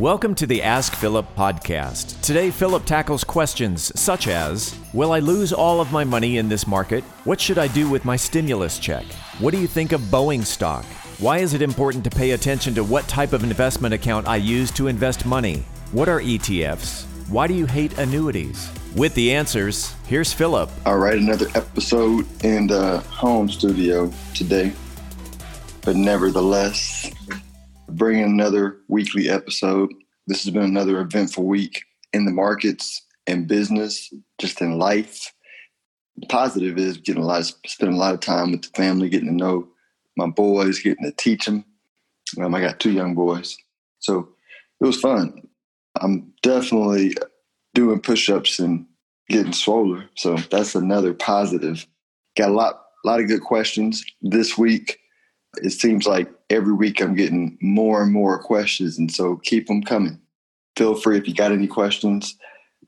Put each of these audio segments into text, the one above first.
Welcome to the Ask Philip podcast. Today, Philip tackles questions such as Will I lose all of my money in this market? What should I do with my stimulus check? What do you think of Boeing stock? Why is it important to pay attention to what type of investment account I use to invest money? What are ETFs? Why do you hate annuities? With the answers, here's Philip. All right, another episode in the home studio today. But nevertheless, bringing another weekly episode. This has been another eventful week in the markets and business, just in life. The positive is getting a lot, of, spending a lot of time with the family, getting to know my boys, getting to teach them. Um, I got two young boys, so it was fun. I'm definitely doing push-ups and getting swoller, so that's another positive. Got a lot, a lot of good questions this week it seems like every week I'm getting more and more questions. And so keep them coming. Feel free if you got any questions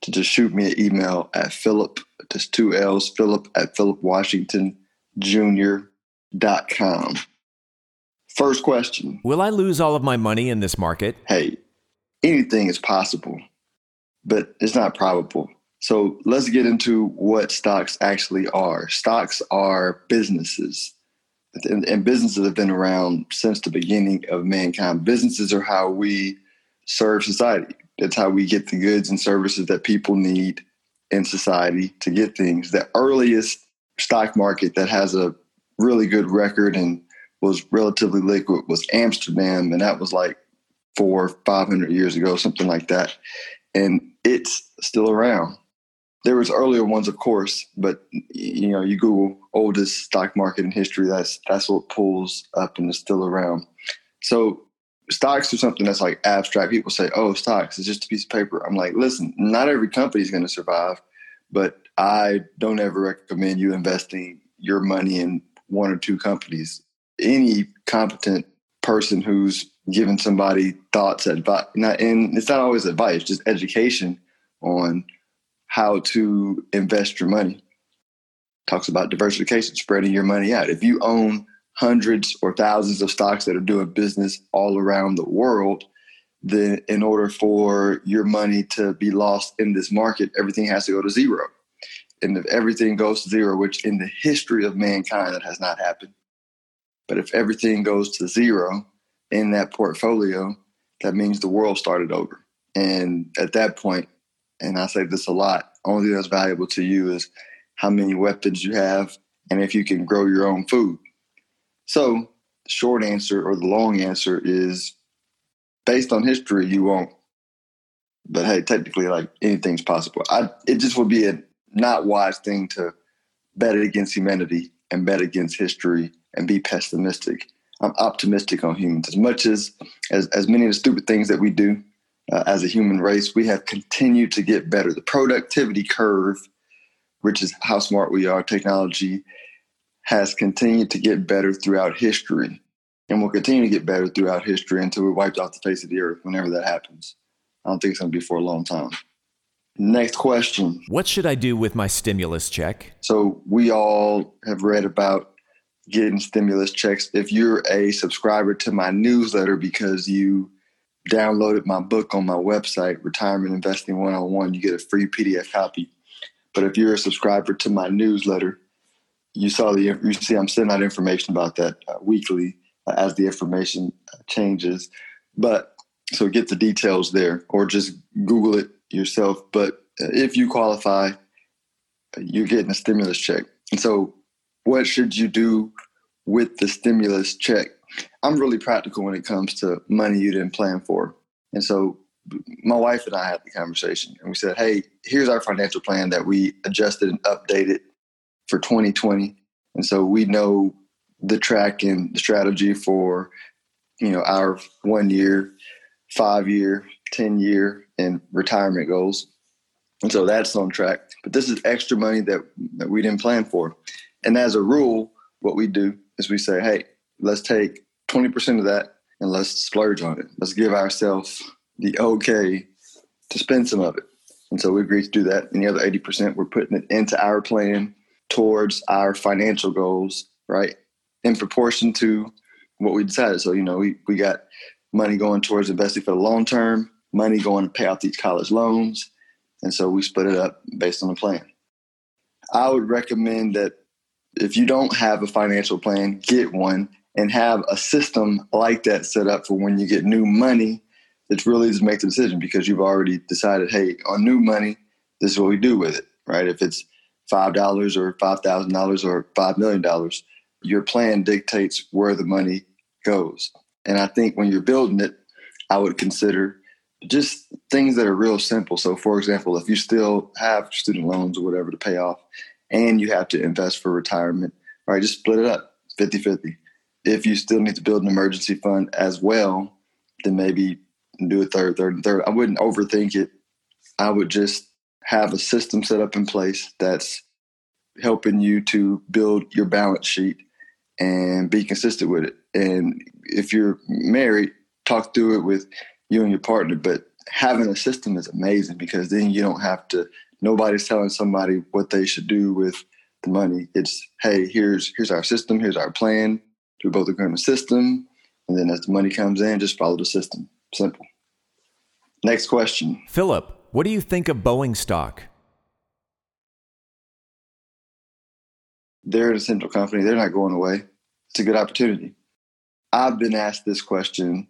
to just shoot me an email at Philip, just two L's, Philip at philipwashingtonjr.com. First question Will I lose all of my money in this market? Hey, anything is possible, but it's not probable. So let's get into what stocks actually are. Stocks are businesses and, and businesses have been around since the beginning of mankind. Businesses are how we serve society. That's how we get the goods and services that people need in society to get things. The earliest stock market that has a really good record and was relatively liquid was Amsterdam, and that was like four, five hundred years ago, something like that. And it's still around. There was earlier ones, of course, but you know, you Google oldest stock market in history. That's that's what pulls up and is still around. So stocks are something that's like abstract. People say, "Oh, stocks is just a piece of paper." I'm like, listen, not every company is going to survive, but I don't ever recommend you investing your money in one or two companies. Any competent person who's giving somebody thoughts, advice, not, and it's not always advice, just education on how to invest your money. Talks about diversification, spreading your money out. If you own hundreds or thousands of stocks that are doing business all around the world, then in order for your money to be lost in this market, everything has to go to zero. And if everything goes to zero, which in the history of mankind that has not happened, but if everything goes to zero in that portfolio, that means the world started over. And at that point, and I say this a lot, only thing that's valuable to you is how many weapons you have and if you can grow your own food. So, the short answer or the long answer is based on history, you won't. But hey, technically, like anything's possible. I, it just would be a not wise thing to bet against humanity and bet against history and be pessimistic. I'm optimistic on humans. As much as as, as many of the stupid things that we do, uh, as a human race, we have continued to get better. The productivity curve, which is how smart we are, technology has continued to get better throughout history and will continue to get better throughout history until we're wiped off the face of the earth whenever that happens. I don't think it's going to be for a long time. Next question. What should I do with my stimulus check? So, we all have read about getting stimulus checks. If you're a subscriber to my newsletter because you downloaded my book on my website, Retirement Investing 101, you get a free PDF copy. But if you're a subscriber to my newsletter, you saw the you see I'm sending out information about that uh, weekly uh, as the information uh, changes. But so get the details there, or just Google it yourself. But uh, if you qualify, you're getting a stimulus check. And so, what should you do with the stimulus check? I'm really practical when it comes to money you didn't plan for. And so my wife and I had the conversation and we said, hey, here's our financial plan that we adjusted and updated for 2020. And so we know the track and the strategy for, you know, our one year, five year, 10 year, and retirement goals. And so that's on track. But this is extra money that, that we didn't plan for. And as a rule, what we do is we say, hey, let's take 20% of that and let's splurge on it. Let's give ourselves the okay to spend some of it. And so we agreed to do that. And the other 80%, we're putting it into our plan towards our financial goals, right? In proportion to what we decided. So, you know, we, we got money going towards investing for the long term. money going to pay off these college loans. And so we split it up based on the plan. I would recommend that if you don't have a financial plan, get one and have a system like that set up for when you get new money. It's really just make the decision because you've already decided, hey, on new money, this is what we do with it, right? If it's five dollars or five thousand dollars or five million dollars, your plan dictates where the money goes. And I think when you're building it, I would consider just things that are real simple. So, for example, if you still have student loans or whatever to pay off and you have to invest for retirement, right, just split it up 50 50. If you still need to build an emergency fund as well, then maybe do a third, third, and third. I wouldn't overthink it. I would just have a system set up in place that's helping you to build your balance sheet and be consistent with it. And if you're married, talk through it with you and your partner. But having a system is amazing because then you don't have to. Nobody's telling somebody what they should do with the money. It's hey, here's here's our system, here's our plan. We both the the system, and then as the money comes in, just follow the system. Simple. Next question. Philip, what do you think of Boeing stock? They're an essential company. They're not going away. It's a good opportunity. I've been asked this question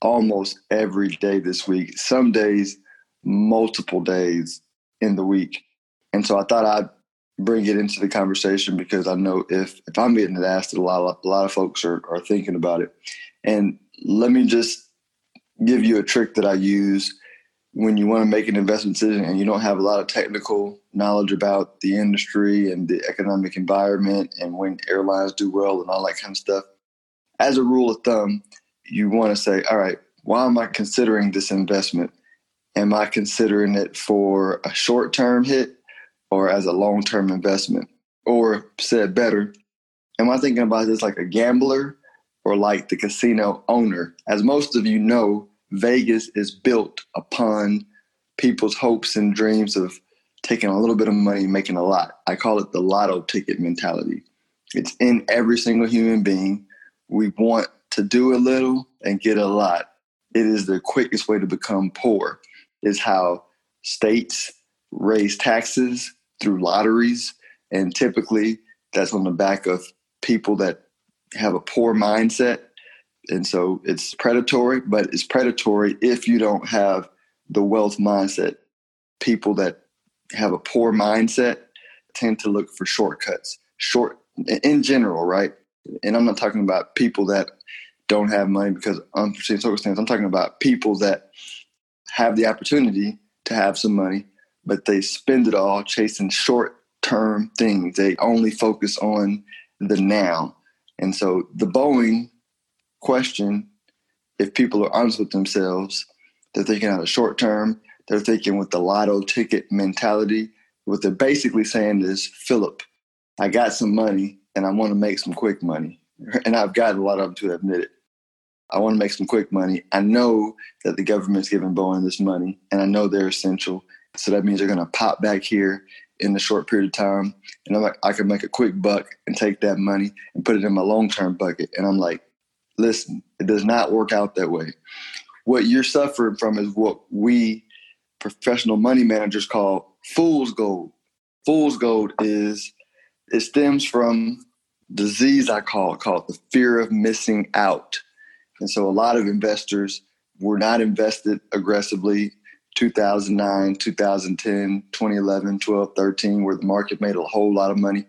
almost every day this week, some days, multiple days in the week. And so I thought I'd bring it into the conversation because I know if if I'm getting it asked, a lot of, a lot of folks are, are thinking about it. And let me just give you a trick that I use when you want to make an investment decision and you don't have a lot of technical knowledge about the industry and the economic environment and when airlines do well and all that kind of stuff. As a rule of thumb, you want to say, all right, why am I considering this investment? Am I considering it for a short term hit or as a long term investment? Or said better, am I thinking about this like a gambler or like the casino owner? As most of you know, Vegas is built upon people's hopes and dreams of taking a little bit of money making a lot. I call it the lotto ticket mentality. It's in every single human being. We want to do a little and get a lot. It is the quickest way to become poor, is how states raise taxes through lotteries. And typically that's on the back of people that have a poor mindset. And so it's predatory, but it's predatory if you don't have the wealth mindset. People that have a poor mindset tend to look for shortcuts, short in general, right? And I'm not talking about people that don't have money because unforeseen circumstances. I'm talking about people that have the opportunity to have some money, but they spend it all chasing short term things. They only focus on the now. And so the Boeing question, if people are honest with themselves, they're thinking out of short term, they're thinking with the lotto ticket mentality. What they're basically saying is, Philip, I got some money and I want to make some quick money. And I've got a lot of them to admit it. I want to make some quick money. I know that the government's giving Boeing this money, and I know they're essential. So that means they're going to pop back here in the short period of time, and I'm like, I can make a quick buck and take that money and put it in my long term bucket. And I'm like, listen, it does not work out that way. What you're suffering from is what we professional money managers call fool's gold. Fool's gold is it stems from disease I call it called the fear of missing out. And so a lot of investors were not invested aggressively 2009, 2010, 2011, 12, 13, where the market made a whole lot of money.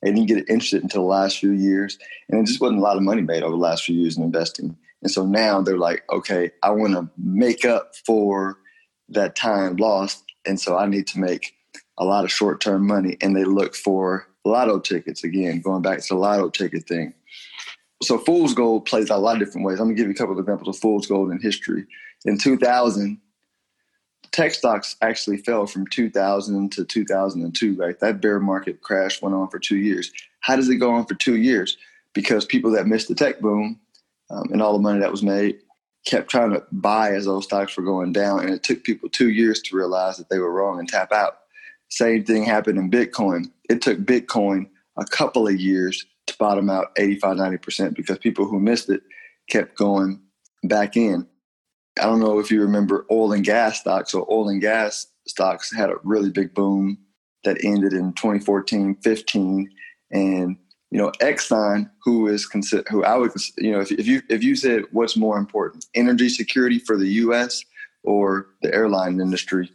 They didn't get interested until the last few years. And it just wasn't a lot of money made over the last few years in investing. And so now they're like, okay, I want to make up for that time lost. And so I need to make a lot of short term money. And they look for lotto tickets again, going back to the lotto ticket thing. So fool's gold plays out a lot of different ways. I'm gonna give you a couple of examples of fool's gold in history. In 2000, tech stocks actually fell from 2000 to 2002. Right, that bear market crash went on for two years. How does it go on for two years? Because people that missed the tech boom um, and all the money that was made kept trying to buy as those stocks were going down, and it took people two years to realize that they were wrong and tap out. Same thing happened in Bitcoin. It took Bitcoin a couple of years to bottom out 85, 90% because people who missed it kept going back in. I don't know if you remember oil and gas stocks. So oil and gas stocks had a really big boom that ended in 2014, 15, and you know Exxon, who is who I would you know if, if you if you said what's more important, energy security for the U.S. or the airline industry,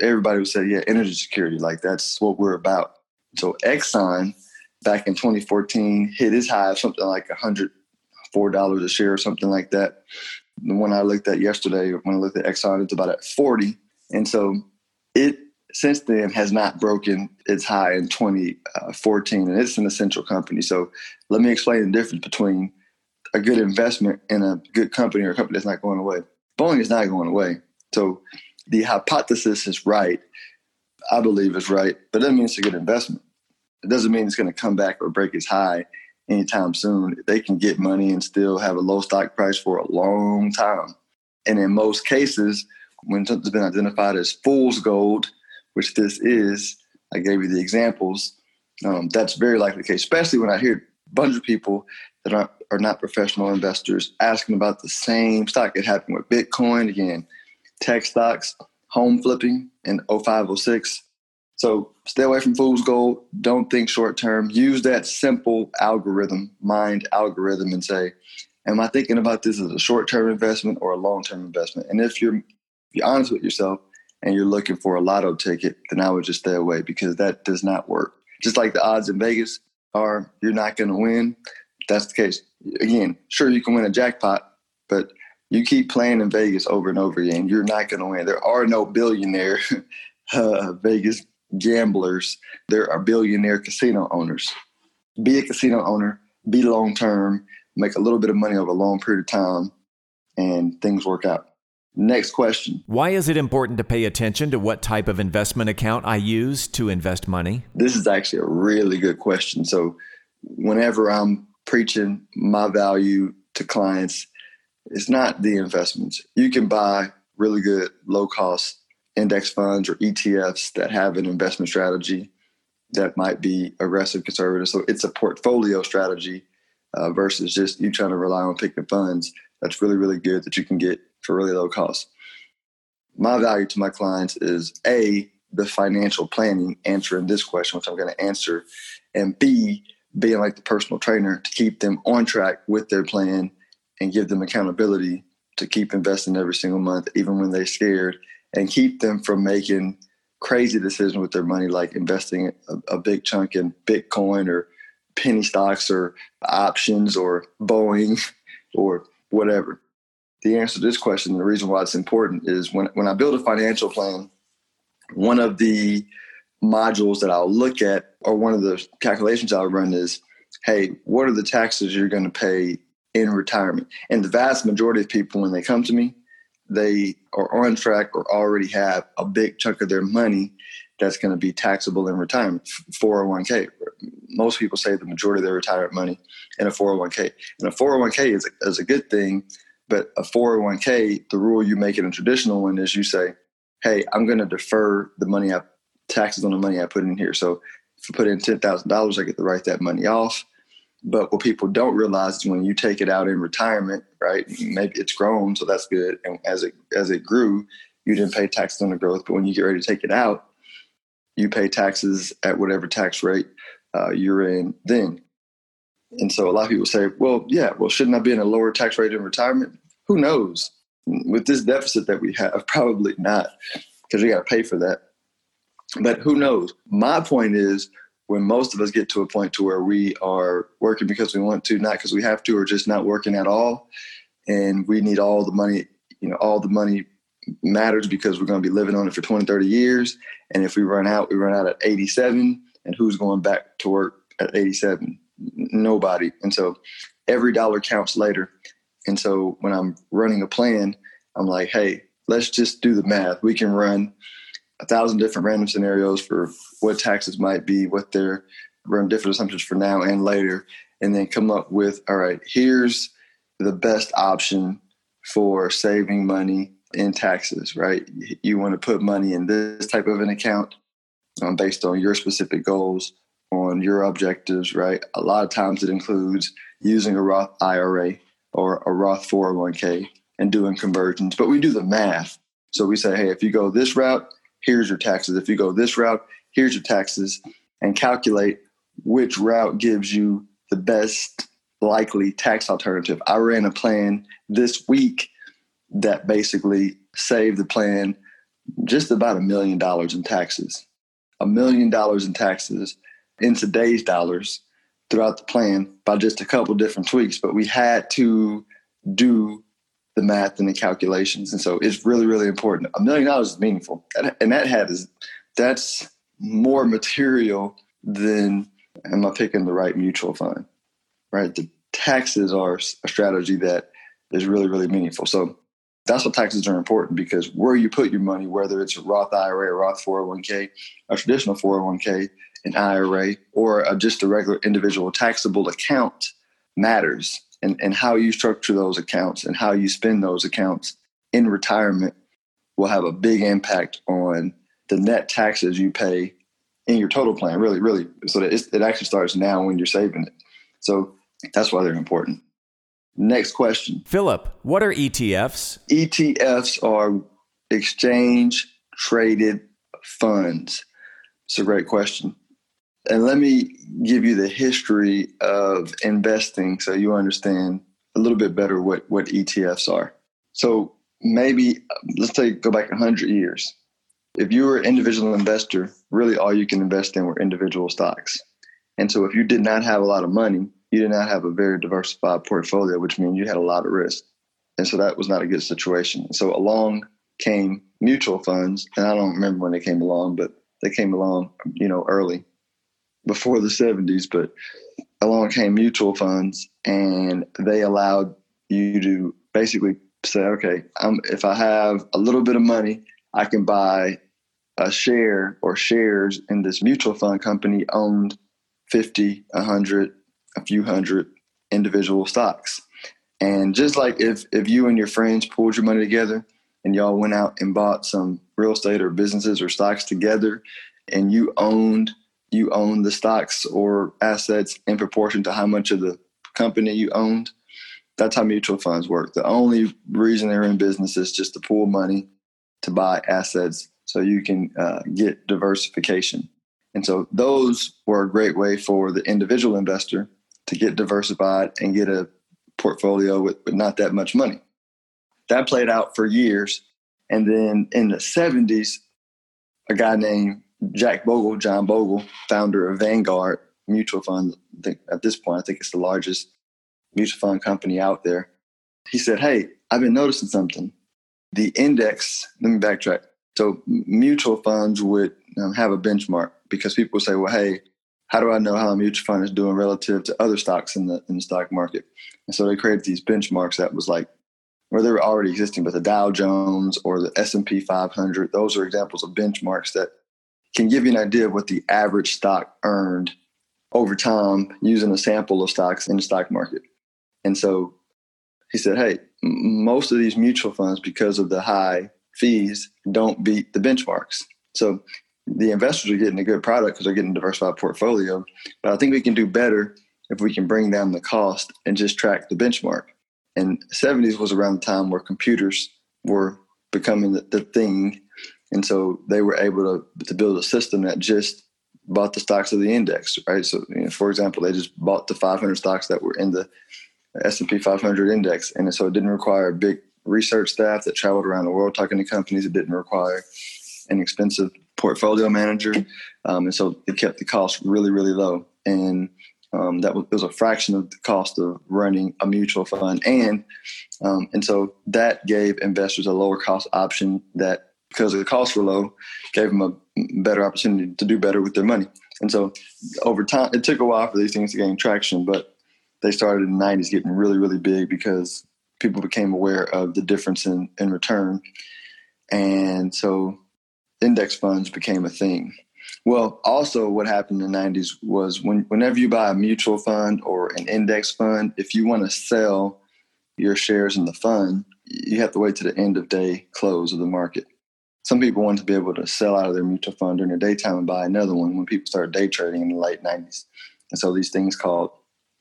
everybody would say yeah, energy security. Like that's what we're about. So Exxon back in 2014 hit its high of something like 104 dollars a share or something like that. The one I looked at yesterday, when I looked at Exxon, it's about at 40, and so it since then has not broken its high in 2014, and it's an essential company. So let me explain the difference between a good investment in a good company or a company that's not going away. Boeing is not going away. So the hypothesis is right. I believe is right, but that means it's a good investment. It doesn't mean it's going to come back or break its high anytime soon. They can get money and still have a low stock price for a long time. And in most cases, when something's been identified as fool's gold, which this is, I gave you the examples. Um, that's very likely the case, especially when I hear a bunch of people that are, are not professional investors asking about the same stock. It happened with Bitcoin, again, tech stocks, home flipping in 0506. So stay away from fool's gold. Don't think short term. Use that simple algorithm, mind algorithm, and say, Am I thinking about this as a short term investment or a long term investment? And if you're, if you're honest with yourself, and you're looking for a lotto ticket, then I would just stay away because that does not work. Just like the odds in Vegas are, you're not going to win. That's the case. Again, sure, you can win a jackpot, but you keep playing in Vegas over and over again, you're not going to win. There are no billionaire uh, Vegas gamblers. There are billionaire casino owners. Be a casino owner, be long term, make a little bit of money over a long period of time, and things work out. Next question. Why is it important to pay attention to what type of investment account I use to invest money? This is actually a really good question. So, whenever I'm preaching my value to clients, it's not the investments. You can buy really good low cost index funds or ETFs that have an investment strategy that might be aggressive conservative. So, it's a portfolio strategy uh, versus just you trying to rely on picking funds. That's really, really good that you can get for really low cost. My value to my clients is A, the financial planning, answering this question, which I'm going to answer, and B, being like the personal trainer to keep them on track with their plan and give them accountability to keep investing every single month, even when they're scared, and keep them from making crazy decisions with their money, like investing a, a big chunk in Bitcoin or penny stocks or options or Boeing or whatever the answer to this question, the reason why it's important is when, when I build a financial plan, one of the modules that I'll look at or one of the calculations I'll run is, hey, what are the taxes you're going to pay in retirement? And the vast majority of people, when they come to me, they are on track or already have a big chunk of their money that's going to be taxable in retirement, 401k. Most people say the majority of their retirement money in a 401k. And a 401k is a, is a good thing but a 401k, the rule you make it a traditional one is you say, hey, I'm going to defer the money I taxes on the money I put in here. So if you put in ten thousand dollars, I get to write that money off. But what people don't realize is when you take it out in retirement, right? Maybe it's grown, so that's good. And as it as it grew, you didn't pay taxes on the growth. But when you get ready to take it out, you pay taxes at whatever tax rate uh, you're in then. And so a lot of people say, well, yeah, well, shouldn't I be in a lower tax rate in retirement? Who knows? With this deficit that we have, probably not, because we got to pay for that. But who knows? My point is when most of us get to a point to where we are working because we want to, not because we have to, or just not working at all, and we need all the money, you know, all the money matters because we're going to be living on it for 20, 30 years. And if we run out, we run out at 87. And who's going back to work at 87? nobody. And so every dollar counts later. And so when I'm running a plan, I'm like, hey, let's just do the math. We can run a thousand different random scenarios for what taxes might be, what they're run different assumptions for now and later, and then come up with, all right, here's the best option for saving money in taxes, right? You want to put money in this type of an account um, based on your specific goals on your objectives, right? A lot of times it includes using a Roth IRA or a Roth 401k and doing conversions, but we do the math. So we say, hey, if you go this route, here's your taxes. If you go this route, here's your taxes, and calculate which route gives you the best likely tax alternative. I ran a plan this week that basically saved the plan just about a million dollars in taxes. A million dollars in taxes in today's dollars throughout the plan by just a couple different tweaks, but we had to do the math and the calculations. And so it's really, really important. A million dollars is meaningful. And that had is that's more material than am I picking the right mutual fund? Right? The taxes are a strategy that is really, really meaningful. So that's what taxes are important because where you put your money, whether it's a Roth IRA, a Roth 401k, a traditional 401k, an IRA, or a, just a regular individual taxable account matters. And, and how you structure those accounts and how you spend those accounts in retirement will have a big impact on the net taxes you pay in your total plan. Really, really. So that it actually starts now when you're saving it. So that's why they're important. Next question. Philip, what are ETFs? ETFs are exchange traded funds. It's a great question. And let me give you the history of investing so you understand a little bit better what, what ETFs are. So maybe let's take go back 100 years. If you were an individual investor, really all you can invest in were individual stocks. And so if you did not have a lot of money, you did not have a very diversified portfolio, which means you had a lot of risk. And so that was not a good situation. So along came mutual funds, and I don't remember when they came along, but they came along, you know, early before the 70s, but along came mutual funds and they allowed you to basically say, okay, I'm, if I have a little bit of money, I can buy a share or shares in this mutual fund company owned 50, 100, a few hundred individual stocks. And just like if, if you and your friends pulled your money together and y'all went out and bought some real estate or businesses or stocks together and you owned you own the stocks or assets in proportion to how much of the company you owned. That's how mutual funds work. The only reason they're in business is just to pool money to buy assets so you can uh, get diversification. And so those were a great way for the individual investor to get diversified and get a portfolio with, with not that much money. That played out for years. And then in the 70s, a guy named Jack Bogle, John Bogle, founder of Vanguard Mutual Fund. I think at this point, I think it's the largest mutual fund company out there. He said, Hey, I've been noticing something. The index, let me backtrack. So, mutual funds would um, have a benchmark because people say, Well, hey, how do I know how a mutual fund is doing relative to other stocks in the in the stock market? And so they created these benchmarks that was like, or they were already existing, but the Dow Jones or the S and P 500. Those are examples of benchmarks that can give you an idea of what the average stock earned over time using a sample of stocks in the stock market. And so he said, hey, most of these mutual funds, because of the high fees, don't beat the benchmarks. So the investors are getting a good product because they're getting a diversified portfolio. But I think we can do better if we can bring down the cost and just track the benchmark. And 70s was around the time where computers were becoming the, the thing and so they were able to, to build a system that just bought the stocks of the index, right? So, you know, for example, they just bought the 500 stocks that were in the S&P 500 index. And so it didn't require a big research staff that traveled around the world talking to companies. It didn't require an expensive portfolio manager. Um, and so it kept the cost really, really low. And um, that was, was, a fraction of the cost of running a mutual fund. And, um, and so that gave investors a lower cost option that because the costs were low, gave them a better opportunity to do better with their money. And so over time, it took a while for these things to gain traction, but they started in the 90s getting really, really big because people became aware of the difference in, in return. And so index funds became a thing. Well, also what happened in the 90s was when, whenever you buy a mutual fund or an index fund, if you want to sell your shares in the fund, you have to wait to the end of day close of the market some people want to be able to sell out of their mutual fund during the daytime and buy another one when people started day trading in the late 90s. And so these things called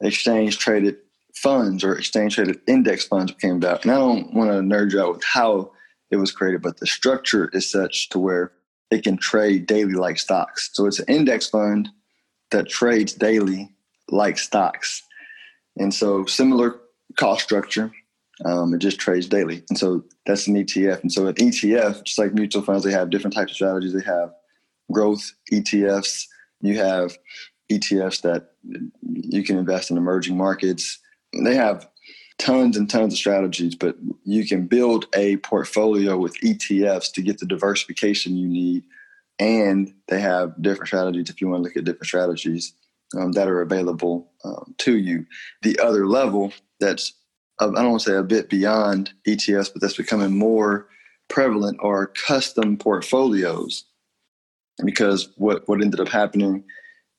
exchange traded funds or exchange traded index funds came about. And I don't want to nerd you out with how it was created, but the structure is such to where it can trade daily like stocks. So it's an index fund that trades daily like stocks. And so similar cost structure, um, it just trades daily. And so that's an ETF. And so an ETF, just like mutual funds, they have different types of strategies. They have growth ETFs. You have ETFs that you can invest in emerging markets. They have tons and tons of strategies, but you can build a portfolio with ETFs to get the diversification you need. And they have different strategies if you want to look at different strategies um, that are available um, to you. The other level that's, I don't want to say a bit beyond ETFs, but that's becoming more prevalent are custom portfolios. Because what, what ended up happening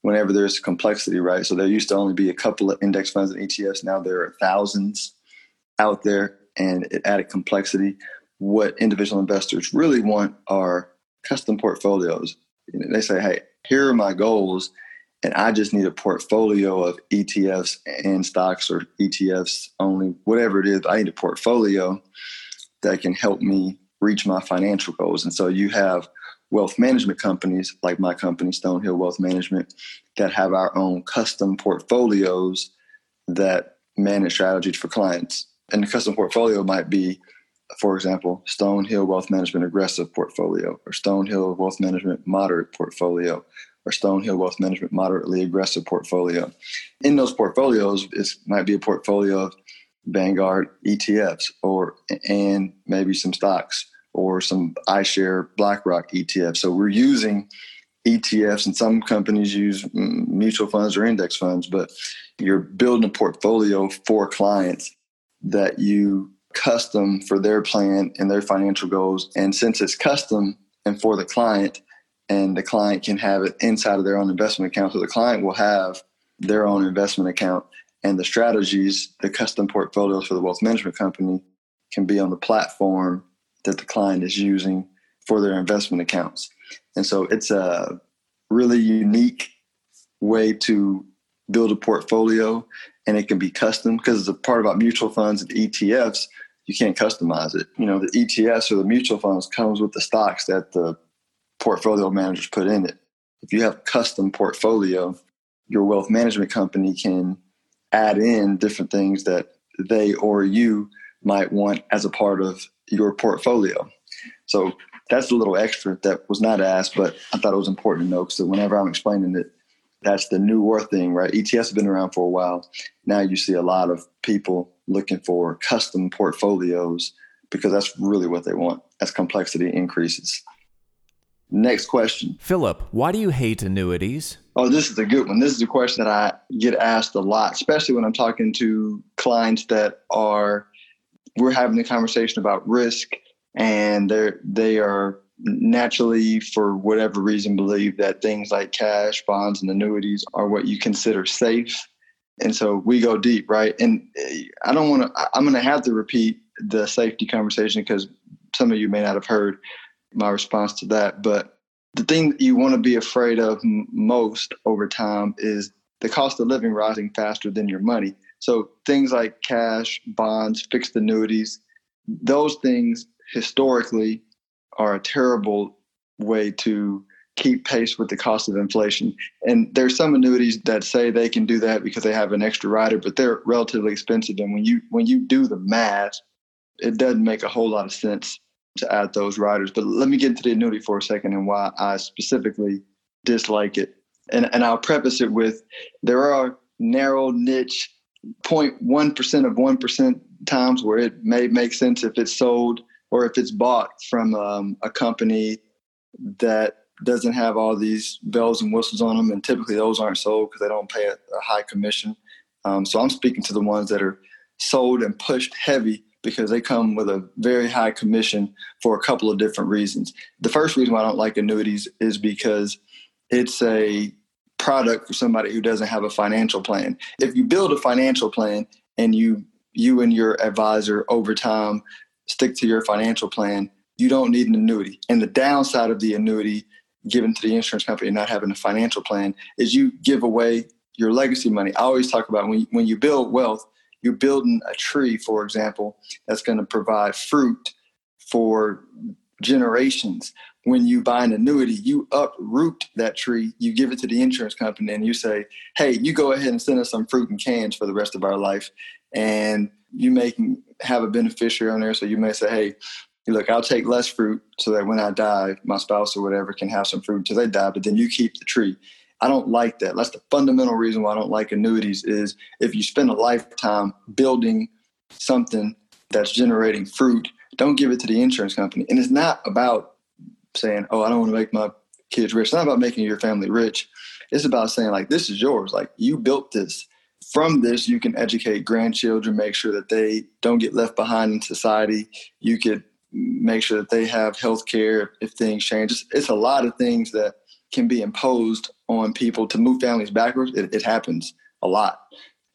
whenever there's complexity, right? So there used to only be a couple of index funds and ETFs. Now there are thousands out there, and it added complexity. What individual investors really want are custom portfolios. They say, "Hey, here are my goals, and I just need a portfolio of ETFs and stocks, or ETFs only, whatever it is. I need a portfolio that can help me reach my financial goals." And so you have wealth management companies like my company, Stonehill Wealth Management, that have our own custom portfolios that manage strategies for clients. And the custom portfolio might be, for example, Stonehill Wealth Management Aggressive Portfolio, or Stonehill Wealth Management Moderate Portfolio, or Stonehill Wealth Management Moderately Aggressive Portfolio. In those portfolios, it might be a portfolio of Vanguard ETFs or and maybe some stocks or some iShare BlackRock ETF. So we're using ETFs, and some companies use mm, mutual funds or index funds, but you're building a portfolio for clients that you custom for their plan and their financial goals. And since it's custom and for the client, and the client can have it inside of their own investment account, so the client will have their own investment account, and the strategies, the custom portfolios for the wealth management company can be on the platform that the client is using for their investment accounts. And so it's a really unique way to build a portfolio and it can be custom because the part about mutual funds and ETFs, you can't customize it. You know, the ETFs or the mutual funds comes with the stocks that the portfolio managers put in it. If you have custom portfolio, your wealth management company can add in different things that they or you might want as a part of your portfolio. So that's a little extra that was not asked, but I thought it was important to know because whenever I'm explaining it, that's the new newer thing, right? ETFs have been around for a while. Now you see a lot of people looking for custom portfolios because that's really what they want as complexity increases. Next question. Philip, why do you hate annuities? Oh, this is a good one. This is a question that I get asked a lot, especially when I'm talking to clients that are we're having a conversation about risk and they're they are naturally for whatever reason believe that things like cash bonds and annuities are what you consider safe and so we go deep right and eh, i don't want to i'm going to have to repeat the safety conversation because some of you may not have heard my response to that but the thing that you want to be afraid of most over time is the cost of living rising faster than your money so things like cash, bonds, fixed annuities, those things historically are a terrible way to keep pace with the cost of inflation. And there's some annuities that say they can do that because they have an extra rider, but they're relatively expensive. And when you when you do the math, it doesn't make a whole lot of sense to add those riders. But let me get into the annuity for a second and why I specifically dislike it. And and I'll preface it with there are narrow niche 0.1% of 1% times where it may make sense if it's sold or if it's bought from um, a company that doesn't have all these bells and whistles on them. And typically those aren't sold because they don't pay a, a high commission. Um, so I'm speaking to the ones that are sold and pushed heavy because they come with a very high commission for a couple of different reasons. The first reason why I don't like annuities is because it's a product for somebody who doesn't have a financial plan. If you build a financial plan and you you and your advisor over time stick to your financial plan, you don't need an annuity. And the downside of the annuity given to the insurance company not having a financial plan is you give away your legacy money. I always talk about when you, when you build wealth, you're building a tree, for example, that's going to provide fruit for generations. When you buy an annuity, you uproot that tree, you give it to the insurance company, and you say, Hey, you go ahead and send us some fruit and cans for the rest of our life. And you may have a beneficiary on there. So you may say, Hey, look, I'll take less fruit so that when I die, my spouse or whatever can have some fruit until they die, but then you keep the tree. I don't like that. That's the fundamental reason why I don't like annuities is if you spend a lifetime building something that's generating fruit, don't give it to the insurance company. And it's not about saying, oh, I don't want to make my kids rich. It's not about making your family rich. It's about saying, like, this is yours. Like, you built this. From this, you can educate grandchildren, make sure that they don't get left behind in society. You could make sure that they have health care if things change. It's, it's, a lot of things that can be imposed on people to move families backwards. It, it happens a lot.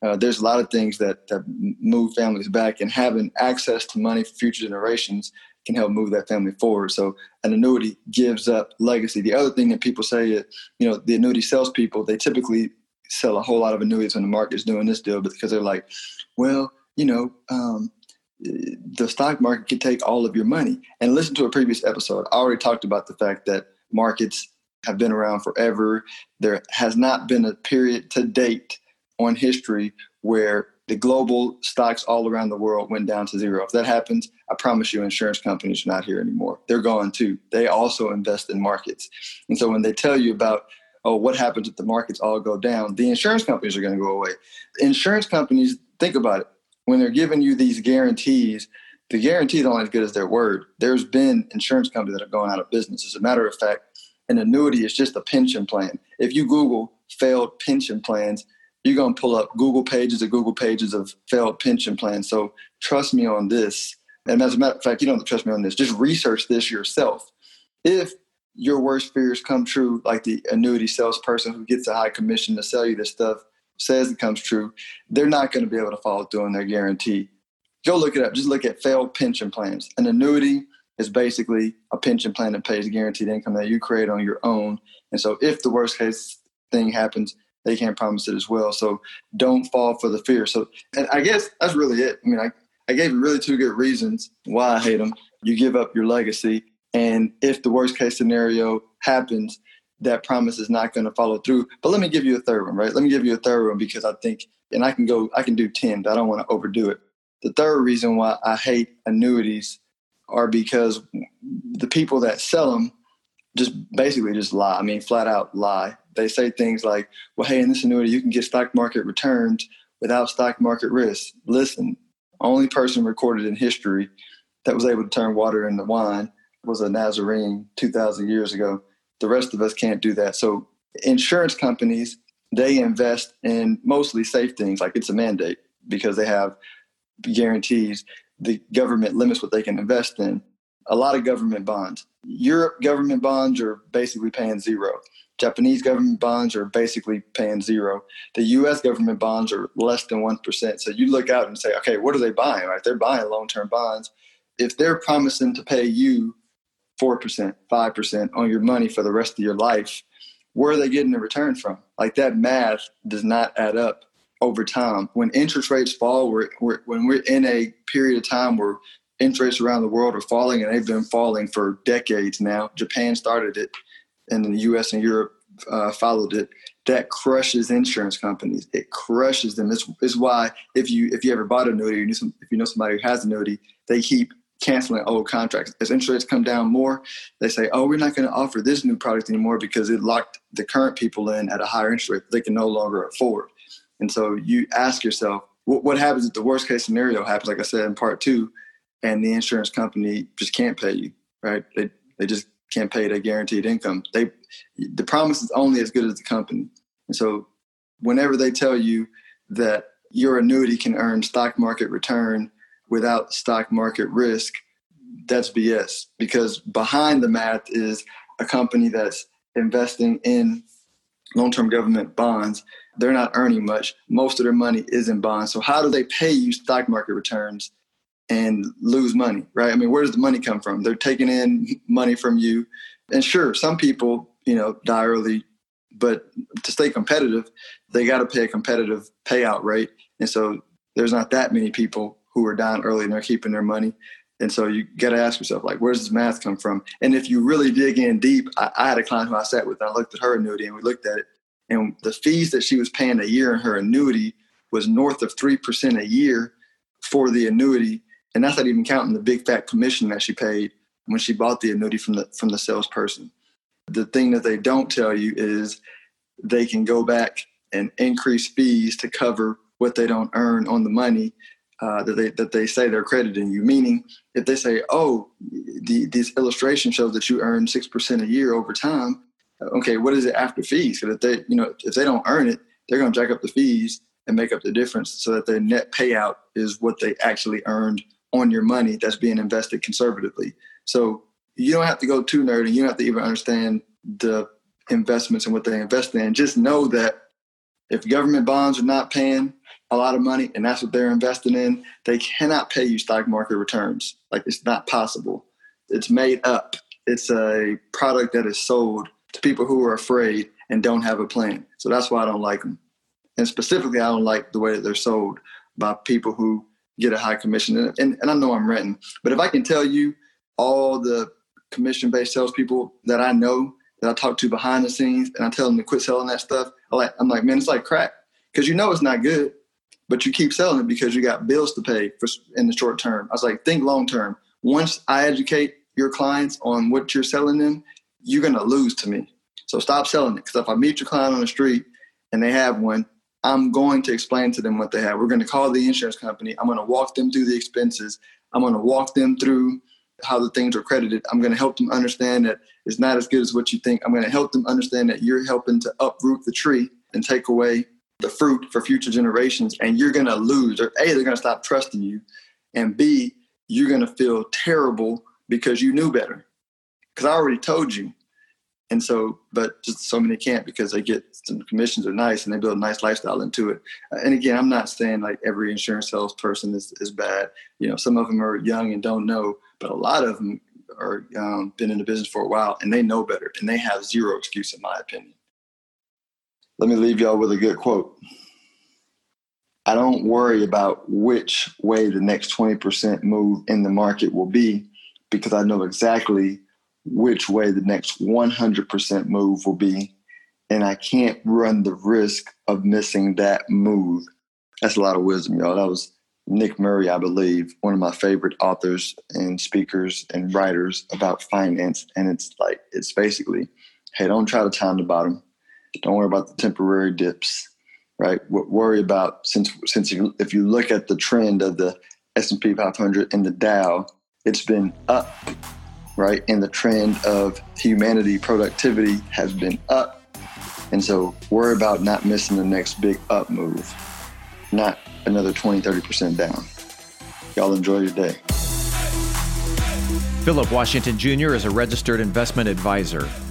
Uh, there's a lot of things that, that move families back, and having access to money for future generations can help move that family forward. So an annuity gives up legacy. The other thing that people say is, you know, the annuity salespeople, they typically sell a whole lot of annuities when the market's doing this deal because they're like, well, you know, um, the stock market can take all of your money. And listen to a previous episode. I already talked about the fact that markets have been around forever. There has not been a period to date on history where the global stocks all around the world went down to zero. If that happens, I promise you, insurance companies are not here anymore. They're gone too. They also invest in markets. And so when they tell you about, oh, what happens if the markets all go down, the insurance companies are going to go away. Insurance companies, think about it when they're giving you these guarantees, the guarantee is only as good as their word. There's been insurance companies that are going out of business. As a matter of fact, an annuity is just a pension plan. If you Google failed pension plans, you're going to pull up Google pages of Google pages of failed pension plans. So trust me on this. And as a matter of fact, you don't trust me on this. Just research this yourself. If your worst fears come true, like the annuity salesperson who gets a high commission to sell you this stuff, says it comes true, they're not going to be able to follow through on their guarantee. Go look it up. Just look at failed pension plans. An annuity is basically a pension plan that pays guaranteed income that you create on your own. And so if the worst case thing happens, they can't promise it as well. So don't fall for the fear. So and I guess that's really it. I mean, I, I gave you really two good reasons why I hate them. You give up your legacy. And if the worst case scenario happens, that promise is not going to follow through. But let me give you a third one, right? Let me give you a third one because I think, and I can go, I can do 10, but I don't want to overdo it. The third reason why I hate annuities are because the people that sell them just basically just lie. I mean, flat out lie. They say things like, well, hey, in this annuity, you can get stock market returns without stock market risk. Listen, only person recorded in history that was able to turn water into wine was a Nazarene 2,000 years ago. The rest of us can't do that. So insurance companies, they invest in mostly safe things, like it's a mandate because they have guarantees. The government limits what they can invest in. A lot of government bonds. Europe government bonds are basically paying zero. Japanese government bonds are basically paying zero. The US government bonds are less than 1%. So you look out and say, okay, what are they buying? Right? They're buying long term bonds. If they're promising to pay you 4%, 5% on your money for the rest of your life, where are they getting the return from? Like that math does not add up over time. When interest rates fall, we're, we're, when we're in a period of time where interest rates around the world are falling and they've been falling for decades now, Japan started it and the US and Europe uh, followed it. That crushes insurance companies. It crushes them. It's, it's why if you if you ever bought an annuity, you some, if you know somebody who has an annuity, they keep canceling old contracts. As interest rates come down more, they say, oh, we're not going to offer this new product anymore because it locked the current people in at a higher interest rate they can no longer afford. And so you ask yourself, what happens if the worst case scenario happens, like I said in part two, and the insurance company just can't pay you, right? They, they just can't pay their guaranteed income. They, the promise is only as good as the company. And so whenever they tell you that your annuity can earn stock market return without stock market risk, that's BS because behind the math is a company that's investing in long term government bonds. They're not earning much. Most of their money is in bonds. So, how do they pay you stock market returns and lose money, right? I mean, where does the money come from? They're taking in money from you. And sure, some people, you know, die early, but to stay competitive, they got to pay a competitive payout rate. And so there's not that many people who are dying early and they're keeping their money. And so you got to ask yourself, like, where does this math come from? And if you really dig in deep, I, I had a client who I sat with, and I looked at her annuity, and we looked at it, and the fees that she was paying a year in her annuity was north of three percent a year for the annuity, and that's not even counting the big fat commission that she paid when she bought the annuity from the from the salesperson. The thing that they don't tell you is they can go back and increase fees to cover what they don't earn on the money uh, that they that they say they're crediting you. Meaning, if they say, "Oh, the, this illustration shows that you earn six percent a year over time," okay, what is it after fees? Because if they, you know, if they don't earn it, they're going to jack up the fees and make up the difference so that their net payout is what they actually earned on your money that's being invested conservatively. So you don't have to go too nerdy. You don't have to even understand the investments and what they invest in. Just know that if government bonds are not paying a lot of money and that's what they're investing in, they cannot pay you stock market returns. Like it's not possible. It's made up. It's a product that is sold to people who are afraid and don't have a plan. So that's why I don't like them. And specifically, I don't like the way that they're sold by people who get a high commission. And, and, and I know I'm renting, but if I can tell you all the commission based salespeople that I know that I talk to behind the scenes and I tell them to quit selling that stuff, I like, I'm like, man, it's like crack because you know it's not good, but you keep selling it because you got bills to pay for in the short term. I was like, think long term. Once I educate your clients on what you're selling them, you're going to lose to me. So stop selling it. Because if I meet your client on the street and they have one, I'm going to explain to them what they have. We're going to call the insurance company. I'm going to walk them through the expenses. I'm going to walk them through how the things are credited. I'm going to help them understand that it's not as good as what you think. I'm going to help them understand that you're helping to uproot the tree and take away the fruit for future generations. And you're going to lose. Or A, they're going to stop trusting you. And B, you're going to feel terrible because you knew better because I already told you. And so, but just so many can't because they get some commissions are nice and they build a nice lifestyle into it. Uh, and again, I'm not saying like every insurance salesperson is, is bad. You know, some of them are young and don't know, but a lot of them are um, been in the business for a while and they know better and they have zero excuse, in my opinion. Let me leave y'all with a good quote. I don't worry about which way the next 20% move in the market will be because I know exactly which way the next 100% move will be. And I can't run the risk of missing that move. That's a lot of wisdom, y'all. That was Nick Murray, I believe, one of my favorite authors and speakers and writers about finance. And it's like, it's basically, hey, don't try to time the bottom. Don't worry about the temporary dips, right? Worry about since since you, if you look at the trend of the S and P 500 and the Dow, it's been up right? And the trend of humanity productivity has been up. And so worry about not missing the next big up move, not another 20, 30% down. Y'all enjoy your day. Philip Washington Jr. is a registered investment advisor.